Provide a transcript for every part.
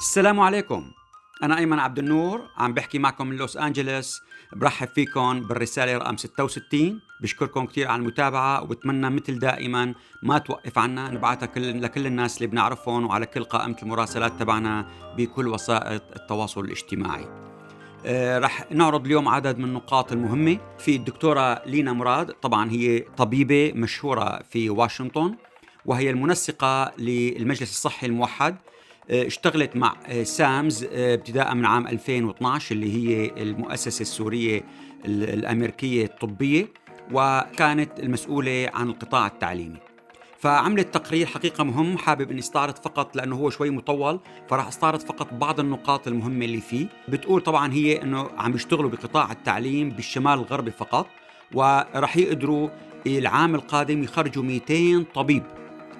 السلام عليكم. أنا أيمن عبد النور عم بحكي معكم من لوس أنجلوس برحب فيكم بالرسالة رقم 66 بشكركم كثير على المتابعة وبتمنى مثل دائما ما توقف عنا نبعتها كل لكل الناس اللي بنعرفهم وعلى كل قائمة المراسلات تبعنا بكل وسائل التواصل الاجتماعي. آه، رح نعرض اليوم عدد من النقاط المهمة. في الدكتورة لينا مراد طبعا هي طبيبة مشهورة في واشنطن وهي المنسقة للمجلس الصحي الموحد. اشتغلت مع آه، سامز آه، ابتداء من عام 2012 اللي هي المؤسسة السورية الأمريكية الطبية وكانت المسؤولة عن القطاع التعليمي. فعملت تقرير حقيقة مهم حابب إني استعرض فقط لأنه هو شوي مطول فراح استعرض فقط بعض النقاط المهمة اللي فيه. بتقول طبعا هي إنه عم يشتغلوا بقطاع التعليم بالشمال الغربي فقط وراح يقدروا العام القادم يخرجوا 200 طبيب.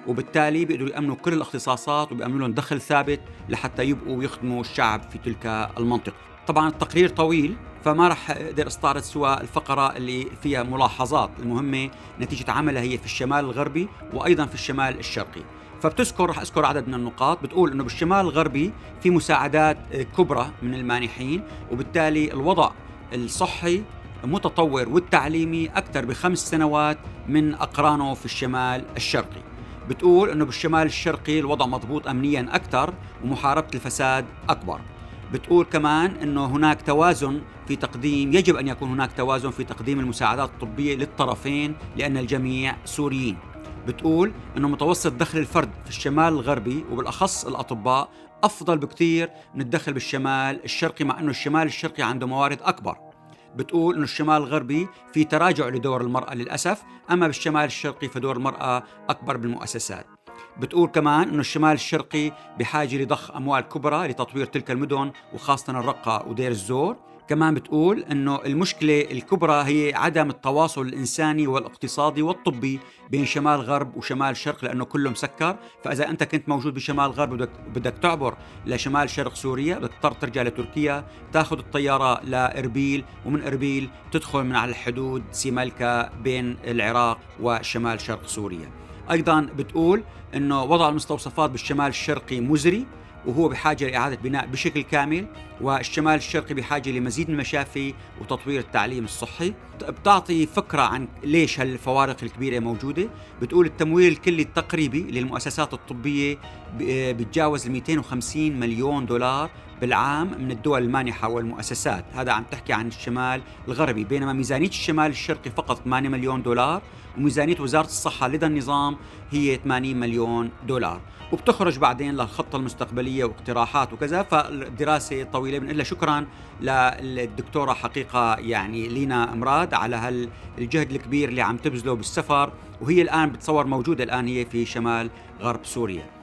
وبالتالي بيقدروا يأمنوا كل الاختصاصات وبيأمنوا لهم دخل ثابت لحتى يبقوا يخدموا الشعب في تلك المنطقة. طبعا التقرير طويل فما راح أقدر أستعرض سوى الفقرة اللي فيها ملاحظات المهمة نتيجة عملها هي في الشمال الغربي وأيضا في الشمال الشرقي. فبتذكر راح أذكر عدد من النقاط بتقول إنه بالشمال الغربي في مساعدات كبرى من المانحين وبالتالي الوضع الصحي متطور والتعليمي أكثر بخمس سنوات من أقرانه في الشمال الشرقي. بتقول إنه بالشمال الشرقي الوضع مضبوط امنيا أكثر ومحاربة الفساد أكبر. بتقول كمان إنه هناك توازن في تقديم يجب أن يكون هناك توازن في تقديم المساعدات الطبية للطرفين لأن الجميع سوريين. بتقول إنه متوسط دخل الفرد في الشمال الغربي وبالأخص الأطباء أفضل بكثير من الدخل بالشمال الشرقي مع إنه الشمال الشرقي عنده موارد أكبر. بتقول إنه الشمال الغربي في تراجع لدور المرأة للأسف أما بالشمال الشرقي فدور المرأة أكبر بالمؤسسات. بتقول كمان إنه الشمال الشرقي بحاجة لضخ أموال كبرى لتطوير تلك المدن وخاصة الرقة ودير الزور. كمان بتقول إنه المشكلة الكبرى هي عدم التواصل الإنساني والاقتصادي والطبي بين شمال غرب وشمال شرق لأنه كله مسكر فإذا أنت كنت موجود بشمال غرب بدك بدك تعبر لشمال شرق سوريا بدك تضطر ترجع لتركيا تاخذ الطيارة لإربيل ومن إربيل تدخل من على الحدود سيمالكا بين العراق وشمال شرق سوريا. أيضا بتقول إنه وضع المستوصفات بالشمال الشرقي مزري. وهو بحاجة لإعادة بناء بشكل كامل والشمال الشرقي بحاجة لمزيد من المشافي وتطوير التعليم الصحي. بتعطي فكرة عن ليش هالفوارق الكبيرة موجودة. بتقول التمويل الكلي التقريبي للمؤسسات الطبية بتجاوز 250 مليون دولار. بالعام من الدول المانحة والمؤسسات هذا عم تحكي عن الشمال الغربي بينما ميزانية الشمال الشرقي فقط 8 مليون دولار وميزانية وزارة الصحة لدى النظام هي 80 مليون دولار. وبتخرج بعدين للخطة المستقبلية واقتراحات وكذا فالدراسة طويلة. بنقول لها شكرا للدكتورة حقيقة يعني لينا مراد على هالجهد الكبير اللي عم تبذله بالسفر وهي الآن بتصور موجودة الآن هي في شمال غرب سوريا.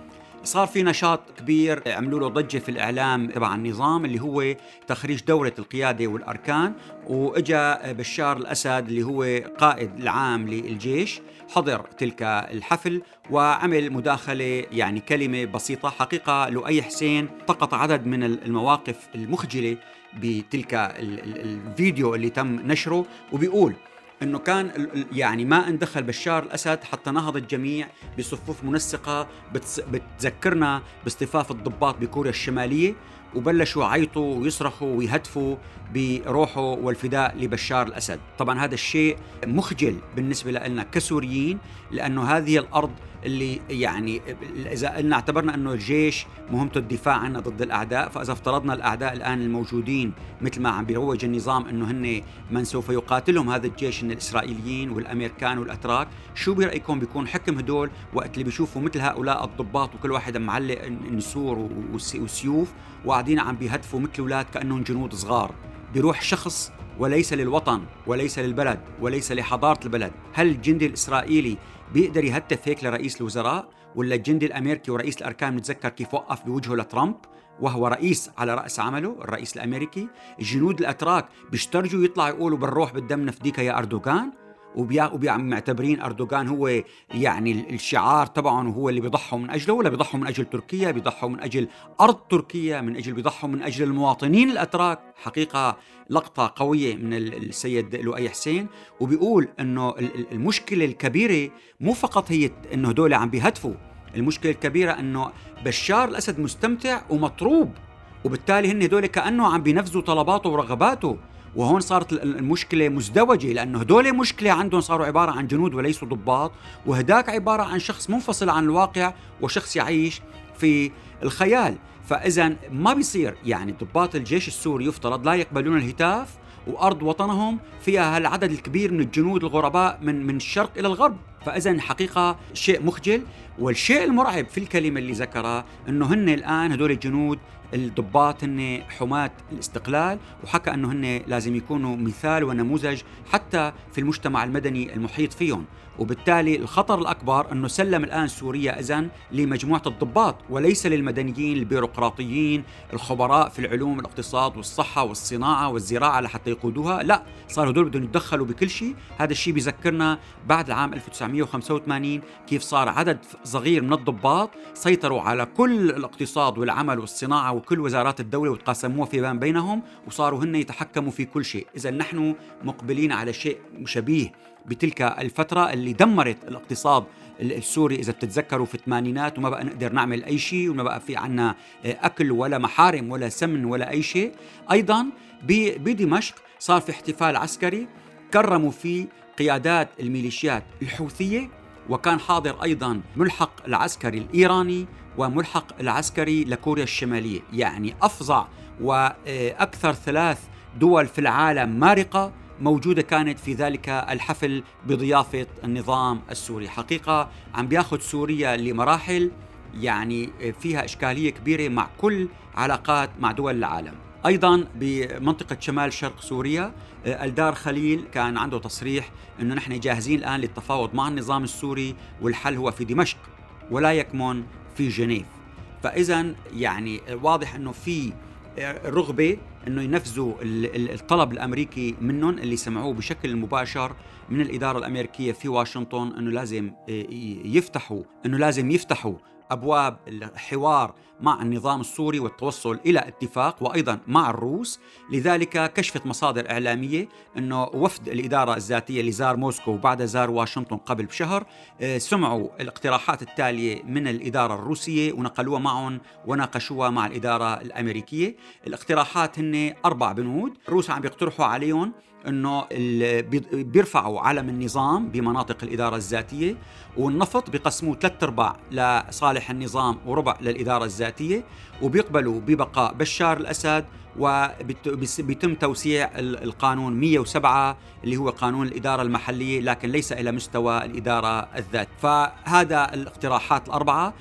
صار في نشاط كبير عملوا له ضجة في الإعلام تبع النظام اللي هو تخريج دوره القيادة والأركان وإجا بشار الأسد اللي هو قائد العام للجيش حضر تلك الحفل وعمل مداخلة يعني كلمة بسيطة حقيقة لؤي حسين التقط عدد من المواقف المخجلة بتلك الفيديو اللي تم نشره وبيقول إنه كان يعني ما اندخل بشار الأسد حتى نهض الجميع بصفوف منسقة بتذكرنا باصطفاف الضباط بكوريا الشمالية وبلشوا يعيطوا ويصرخوا ويهتفوا. بروحه والفداء لبشار الأسد، طبعا هذا الشيء مخجل بالنسبة لنا كسوريين لأنه هذه الأرض اللي يعني إذا قلنا اعتبرنا أنه الجيش مهمته الدفاع عنا ضد الأعداء فإذا افترضنا الأعداء الآن الموجودين مثل ما عم بيروج النظام أنه هن من سوف يقاتلهم هذا الجيش من الإسرائيليين والأمريكان والأتراك شو برأيكم بيكون حكم هدول وقت اللي بيشوفوا مثل هؤلاء الضباط وكل واحد معلق نسور وسيوف وقاعدين عم بيهدفوا مثل أولاد كأنهم جنود صغار؟ بيروح شخص وليس للوطن وليس للبلد وليس لحضارة البلد. هل الجندي الإسرائيلي بيقدر يهتف هيك لرئيس الوزراء؟ ولا الجندي الأمريكي ورئيس الأركان نتذكر كيف وقف بوجهه لترامب وهو رئيس على رأس عمله الرئيس الأمريكي؟ الجنود الأتراك بيشترجوا يطلعوا يقولوا بالروح بالدم نفديك يا أردوغان؟ معتبرين أردوغان هو يعني الشعار تبعهم وهو اللي بيضحوا من أجله ولا بيضحوا من أجل تركيا بيضحوا من أجل أرض تركيا من أجل بيضحوا من أجل المواطنين الأتراك. حقيقة لقطة قوية من السيد لؤي حسين وبيقول إنه المشكلة الكبيرة مو فقط هي إنه هدول عم بيهدفوا المشكلة الكبيرة إنه بشار الأسد مستمتع ومطروب وبالتالي هن هدول كأنه عم بينفذوا طلباته ورغباته. وهون صارت المشكلة مزدوجة لأنه هدول مشكلة عندهم صاروا عبارة عن جنود وليسوا ضباط وهداك عبارة عن شخص منفصل عن الواقع وشخص يعيش في الخيال. فاذا ما بيصير يعني ضباط الجيش السوري يفترض لا يقبلون الهتاف وأرض وطنهم فيها هالعدد الكبير من الجنود الغرباء من من الشرق إلى الغرب. فاذا الحقيقة شيء مخجل والشيء المرعب في الكلمة اللي ذكرها إنه هن الآن هدول الجنود الضباط هن حماة الاستقلال وحكى إنه هن لازم يكونوا مثال ونموذج حتى في المجتمع المدني المحيط فيهم. وبالتالي الخطر الأكبر أنه سلم الآن سوريا إذن لمجموعة الضباط وليس للمدنيين البيروقراطيين الخبراء في العلوم الاقتصاد والصحة والصناعة والزراعة لحتى يقودوها لا صار هدول بدهم يتدخلوا بكل شيء. هذا الشيء بيذكرنا بعد العام 1985 كيف صار عدد صغير من الضباط سيطروا على كل الاقتصاد والعمل والصناعة وكل وزارات الدولة وتقاسموها في بينهم وصاروا هن يتحكموا في كل شيء. إذا نحن مقبلين على شيء شبيه بتلك الفترة اللي دمرت الاقتصاد السوري. إذا بتتذكروا في الثمانينات وما بقى نقدر نعمل أي شيء وما بقى في عنا أكل ولا محارم ولا سمن ولا أي شيء. أيضا بدمشق صار في احتفال عسكري كرموا فيه قيادات الميليشيات الحوثية وكان حاضر أيضا ملحق العسكري الإيراني وملحق العسكري لكوريا الشمالية. يعني أفظع وأكثر ثلاث دول في العالم مارقة موجودة كانت في ذلك الحفل بضيافة النظام السوري. حقيقة عم بياخذ سوريا لمراحل يعني فيها إشكالية كبيرة مع كل علاقات مع دول العالم. أيضا بمنطقة شمال شرق سوريا الدار خليل كان عنده تصريح إنه نحن جاهزين الآن للتفاوض مع النظام السوري والحل هو في دمشق ولا يكمن في جنيف. فاذا يعني واضح إنه في رغبة إنه ينفذوا الطلب الأمريكي منهم اللي سمعوه بشكل مباشر من الإدارة الأمريكية في واشنطن إنه لازم آه، يفتحوا إنه لازم يفتحوا أبواب الحوار مع النظام السوري والتوصل إلى اتفاق وأيضا مع الروس، لذلك كشفت مصادر إعلامية إنه وفد الإدارة الذاتية اللي زار موسكو وبعدها زار واشنطن قبل بشهر آه، سمعوا الاقتراحات التالية من الإدارة الروسية ونقلوها معهم وناقشوها مع الإدارة الأمريكية، الاقتراحات هن أربع بنود، الروس عم بيقترحوا عليهم إنه بيرفعوا علم النظام بمناطق الإدارة الذاتية والنفط بقسموه ثلاث أرباع لصالح النظام وربع للإدارة الذاتية وبيقبلوا ببقاء بشار الأسد وبيتم توسيع القانون 107 اللي هو قانون الإدارة المحلية لكن ليس إلى مستوى الإدارة الذات. فهذا الاقتراحات الأربعة.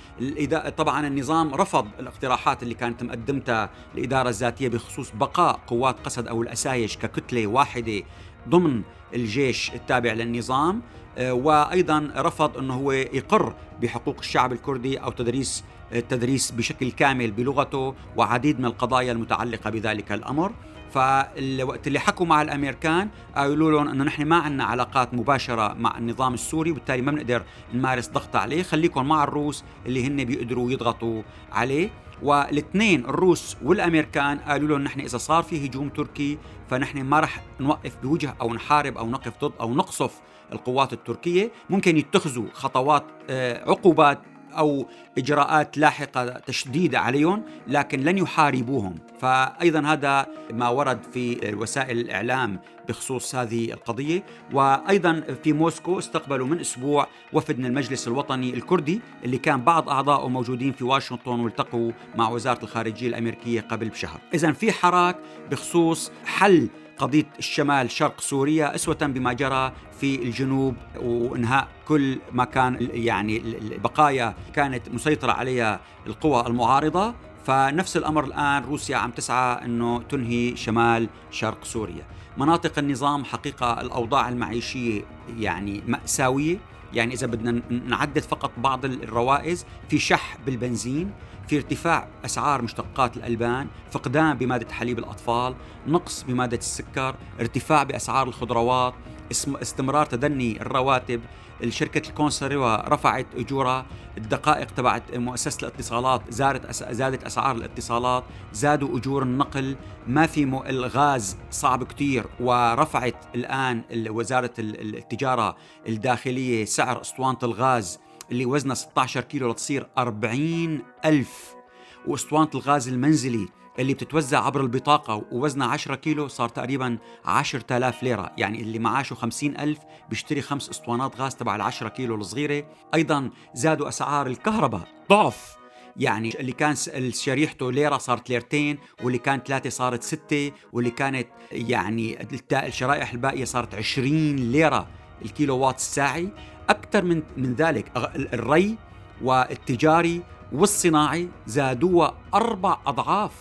طبعا النظام رفض الاقتراحات اللي كانت مقدمتها الإدارة الذاتية بخصوص بقاء قوات قسد أو الأسايش ككتلة واحدة ضمن الجيش التابع للنظام. وأيضا رفض إنه هو يقر بحقوق الشعب الكردي أو تدريس التدريس بشكل كامل بلغته وعديد من القضايا المتعلقة بذلك الأمر. فالوقت اللي حكوا مع الأمريكان قالوا لهم إنه نحن ما عندنا علاقات مباشرة مع النظام السوري وبالتالي ما بنقدر نمارس ضغط عليه. خليكم مع الروس اللي هن بيقدروا يضغطوا عليه. والاثنين الروس والأمريكان قالوا لهم نحن إذا صار في هجوم تركي فنحن ما رح نوقف بوجه أو نحارب أو نقف ضد أو نقصف القوات التركية ممكن يتخذوا خطوات آه، عقوبات أو إجراءات لاحقة تشديد عليهم لكن لن يحاربوهم. فايضا هذا ما ورد في وسائل الإعلام بخصوص هذه القضية. وأيضا في موسكو استقبلوا من أسبوع وفد من المجلس الوطني الكردي اللي كان بعض اعضائه موجودين في واشنطن والتقوا مع وزارة الخارجية الأمريكية قبل بشهر. اذا في حراك بخصوص حل قضية الشمال شرق سوريا أسوة بما جرى في الجنوب وإنهاء كل ما كان يعني البقايا كانت مسيطرة عليها القوى المعارضة. فنفس الأمر الآن روسيا عم تسعى أنه تنهي شمال شرق سوريا. مناطق النظام حقيقة الأوضاع المعيشية يعني مأساوية. يعني إذا بدنا نعدد فقط بعض الروائز في شح بالبنزين في ارتفاع أسعار مشتقات الألبان، فقدان بمادة حليب الأطفال، نقص بمادة السكر، ارتفاع بأسعار الخضروات، استمرار تدني الرواتب، الشركة الكونسروا رفعت أجورها الدقائق تبعت مؤسسة الاتصالات زادت زادت أسعار الاتصالات زادوا أجور النقل ما في الغاز صعب كتير ورفعت الآن وزارة التجارة الداخلية سعر أسطوانة الغاز. اللي وزنها 16 كيلو لتصير 40 ألف. وأسطوانة الغاز المنزلي اللي بتتوزع عبر البطاقة ووزنها 10 كيلو صار تقريبا 10000 ليرة. يعني اللي معاشه 50 ألف بيشتري خمس أسطوانات غاز تبع ال 10 كيلو الصغيرة. أيضا زادوا أسعار الكهرباء. ضعف. يعني اللي كان شريحته ليرة صارت ليرتين واللي كانت ثلاثة صارت ستة واللي كانت يعني الشرائح الباقية صارت 20 ليرة الكيلو وات الساعي. أكثر من من ذلك. الري والتجاري والصناعي زادوها أربع أضعاف.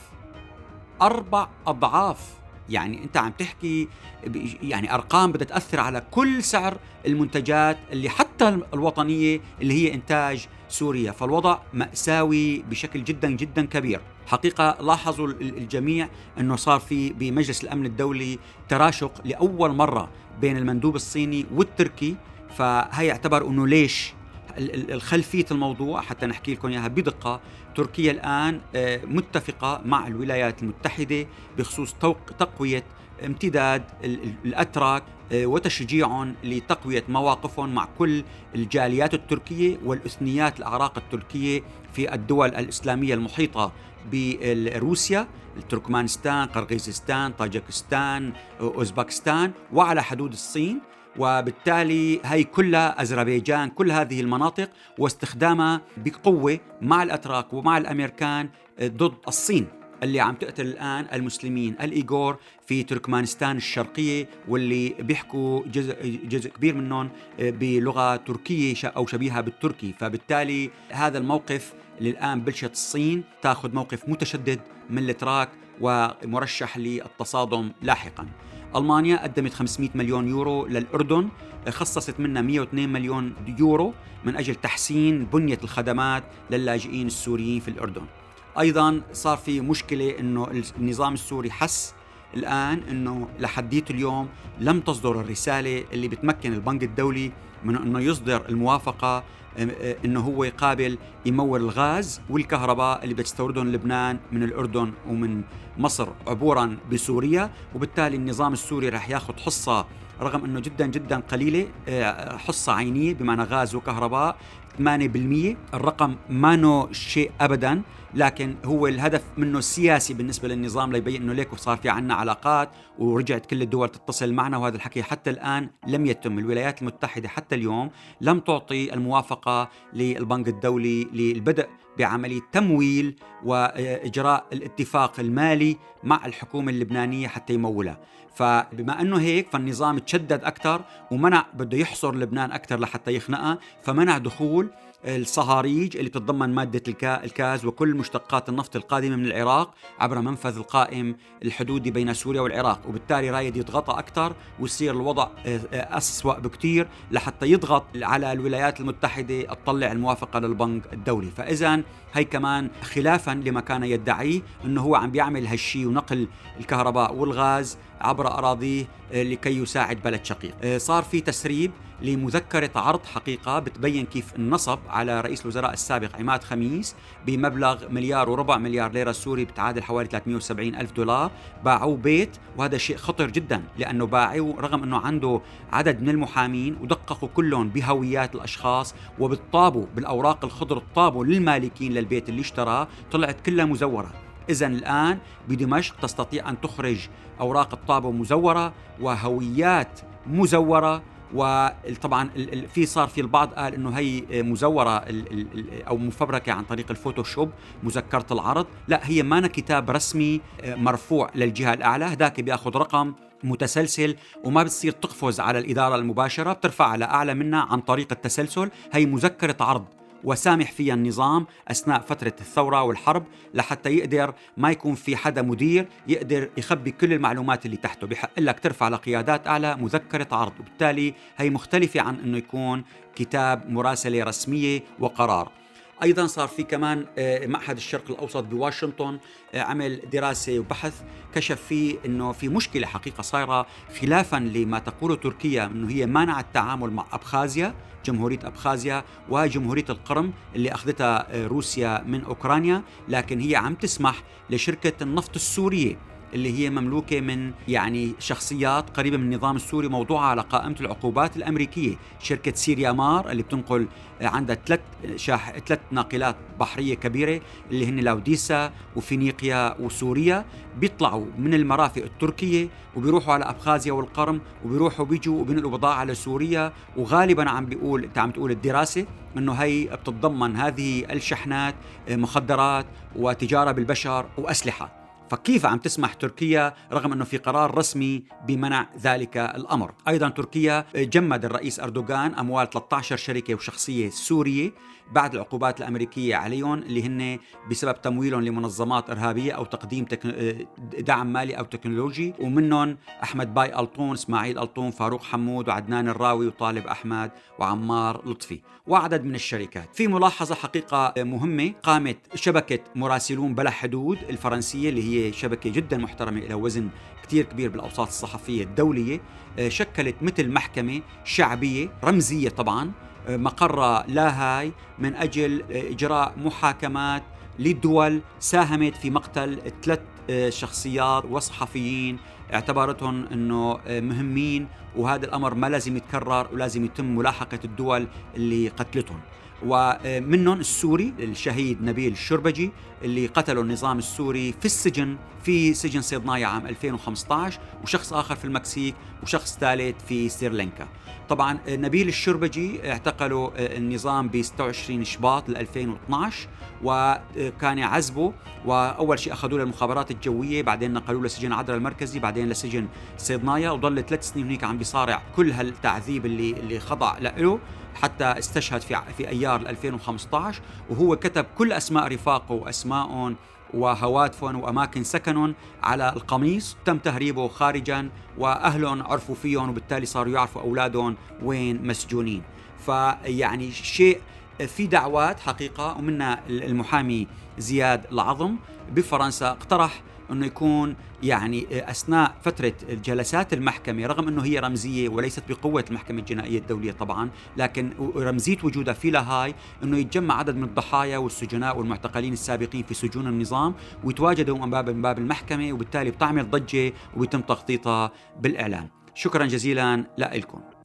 أربع أضعاف. يعني أنت عم تحكي يعني أرقام بدها تأثر على كل سعر المنتجات اللي حتى الوطنية اللي هي إنتاج سوريا. فالوضع مأساوي بشكل جدا جدا كبير. حقيقة لاحظوا الجميع أنه صار في بمجلس الأمن الدولي تراشق لأول مرة بين المندوب الصيني والتركي. فهي يعتبر أنه ليش الخلفية الموضوع حتى نحكي لكم إياها بدقة. تركيا الآن آه، متفقة مع الولايات المتحدة بخصوص تقوية امتداد الأتراك آه، وتشجيعهم لتقوية مواقفهم مع كل الجاليات التركية والإثنيات الأعراق التركية في الدول الإسلامية المحيطة بروسيا تركمانستان قرغيزستان طاجكستان أوزبكستان وعلى حدود الصين. وبالتالي هي كلها أذربيجان كل هذه المناطق واستخدامها بقوة مع الأتراك ومع الأمريكان ضد الصين اللي عم تقتل الآن المسلمين. الإيغور في تركمانستان الشرقية واللي بيحكوا جزء, جزء كبير منهم بلغة تركية أو شبيهة بالتركي. فبالتالي هذا الموقف اللي الآن بلشت الصين تاخذ موقف متشدد من الإتراك ومرشح للتصادم لاحقا. ألمانيا قدمت 500 مليون يورو للأردن خصصت منها 102 مليون يورو من أجل تحسين بنية الخدمات للاجئين السوريين في الأردن. أيضا صار في مشكلة أنه النظام السوري حس الآن أنه لحديت اليوم لم تصدر الرسالة اللي بتمكن البنك الدولي من أنه يصدر الموافقة إنه هو يقابل يمول الغاز والكهرباء اللي بتستوردهم لبنان من الأردن ومن مصر عبورا بسوريا. وبالتالي النظام السوري رح ياخذ حصة رغم إنه جدا جدا قليلة آه، حصة عينية بمعنى غاز وكهرباء. 8% الرقم ما شيء ابدا لكن هو الهدف منه سياسي بالنسبة للنظام ليبين إنه ليكو صار في عنا علاقات ورجعت كل الدول تتصل معنا وهذا الحكي حتى الآن لم يتم. الولايات المتحدة حتى اليوم لم تعطي الموافقة للبنك الدولي للبدء بعمليه تمويل وإجراء الاتفاق المالي مع الحكومة اللبنانية حتى يمولها فبما أنه هيك فالنظام تشدد أكثر ومنع بده يحصر لبنان أكثر لحتى يخنقها فمنع دخول الصهاريج اللي بتتضمن مادة الكاز وكل مشتقات النفط القادمة من العراق عبر منفذ القائم الحدودي بين سوريا والعراق. وبالتالي رايد يضغطها أكثر ويصير الوضع آه، آه، أسوأ بكتير لحتى يضغط على الولايات المتحدة تطلع الموافقة للبنك الدولي. فإذا هي كمان خلافا لما كان يدعيه أنه هو عم بيعمل هالشي ونقل الكهرباء والغاز عبر أراضيه آه، لكي يساعد بلد شقيق. صار في تسريب لمذكرة عرض حقيقة بتبين كيف النصب على رئيس الوزراء السابق عماد خميس بمبلغ مليار وربع مليار ليرة سوري بتعادل حوالي 370 ألف دولار باعوه بيت وهذا شيء خطر جدا لأنه باعوه رغم أنه عنده عدد من المحامين ودققوا كلهم بهويات الأشخاص وبالطابوا بالأوراق الخضر الطابوا للمالكين للبيت اللي اشتراه طلعت كلها مزورة. إذا الآن بدمشق تستطيع أن تخرج أوراق الطابة مزورة وهويات مزورة وطبعا في صار في البعض قال إنه هي مزورة أو مفبركة عن طريق الفوتوشوب مذكرة العرض. لا هي ما كتاب رسمي آه، مرفوع للجهة الأعلى هذاك بيأخذ رقم متسلسل وما بتصير تقفز على الإدارة المباشرة بترفع على أعلى منها عن طريق التسلسل. هي مذكرة عرض. وسامح فيها النظام أثناء فترة الثورة والحرب لحتى يقدر ما يكون في حدا مدير يقدر يخبي كل المعلومات اللي تحته. بحق لك ترفع لقيادات أعلى مذكرة عرض. وبالتالي هي مختلفة عن إنه يكون كتاب مراسلة رسمية وقرار. أيضا صار في كمان آه، معهد الشرق الأوسط بواشنطن آه، عمل دراسة وبحث كشف فيه إنه في مشكلة حقيقة صايرة خلافا لما تقوله تركيا إنه هي مانعت التعامل مع أبخازيا جمهورية أبخازيا وجمهورية القرم اللي أخذتها آه، روسيا من أوكرانيا لكن هي عم تسمح لشركة النفط السورية اللي هي مملوكة من يعني شخصيات قريبة من النظام السوري موضوعة على قائمة العقوبات الأمريكية. شركة سيريا مار اللي بتنقل عندها ثلاث شاح ثلاث ناقلات بحرية كبيرة اللي هن لاوديسا وفينيقيا وسوريا. بيطلعوا من المرافق التركية وبيروحوا على أبخازيا والقرم وبيروحوا بيجوا وبينقلوا بضاعة على سوريا. وغالبا عم بيقول انت عم تقول الدراسة إنه هي بتتضمن هذه الشحنات مخدرات وتجارة بالبشر وأسلحة. فكيف عم تسمح تركيا رغم أنه في قرار رسمي بمنع ذلك الأمر أيضا تركيا جمد الرئيس أردوغان أموال 13 شركة وشخصية سورية بعد العقوبات الأمريكية عليهم اللي هن بسبب تمويلهم لمنظمات إرهابية أو تقديم تكن... دعم مالي أو تكنولوجي ومنهم أحمد باي ألطون، إسماعيل ألطون، فاروق حمود وعدنان الراوي وطالب أحمد وعمار لطفي وعدد من الشركات. في ملاحظة حقيقة مهمة قامت شبكة مراسلون بلا حدود الفرنسية اللي هي شبكة جدا محترمة لها وزن كثير كبير بالأوساط الصحفية الدولية. شكلت مثل محكمة شعبية رمزية طبعا. مقر لاهاي من أجل إجراء محاكمات لدول ساهمت في مقتل ثلاث شخصيات وصحفيين. اعتبرتهم إنه مهمين وهذا الأمر ما لازم يتكرر ولازم يتم ملاحقة الدول اللي قتلتهم. ومنهم السوري الشهيد نبيل الشربجي اللي قتله النظام السوري في السجن في سجن صيدنايا عام 2015 وشخص آخر في المكسيك وشخص ثالث في سريلانكا طبعا نبيل الشربجي اعتقله النظام ب 26 شباط 2012 وكان يعذبه وأول شيء أخذوه للمخابرات الجوية بعدين نقلوه لسجن عدرا المركزي بعدين لسجن صيدنايا وضل ثلاث سنين هناك عم بيصارع كل هالتعذيب اللي اللي خضع له حتى استشهد في في أيار 2015 وهو كتب كل أسماء رفاقه واسمائهم وهواتفهم وأماكن سكنهم على القميص تم تهريبه خارجا وأهلهم عرفوا فيهم وبالتالي صاروا يعرفوا أولادهم وين مسجونين. فيعني شيء في دعوات حقيقة ومنها المحامي زياد العظم بفرنسا اقترح أنه يكون يعني أثناء فترة جلسات المحكمة رغم أنه هي رمزية وليست بقوة المحكمة الجنائية الدولية طبعا لكن رمزية وجودها في لاهاي أنه يتجمع عدد من الضحايا والسجناء والمعتقلين السابقين في سجون النظام ويتواجدوا من باب من باب المحكمة وبالتالي بتعمل ضجة وبيتم تغطيتها بالاعلام شكرا جزيلا لكم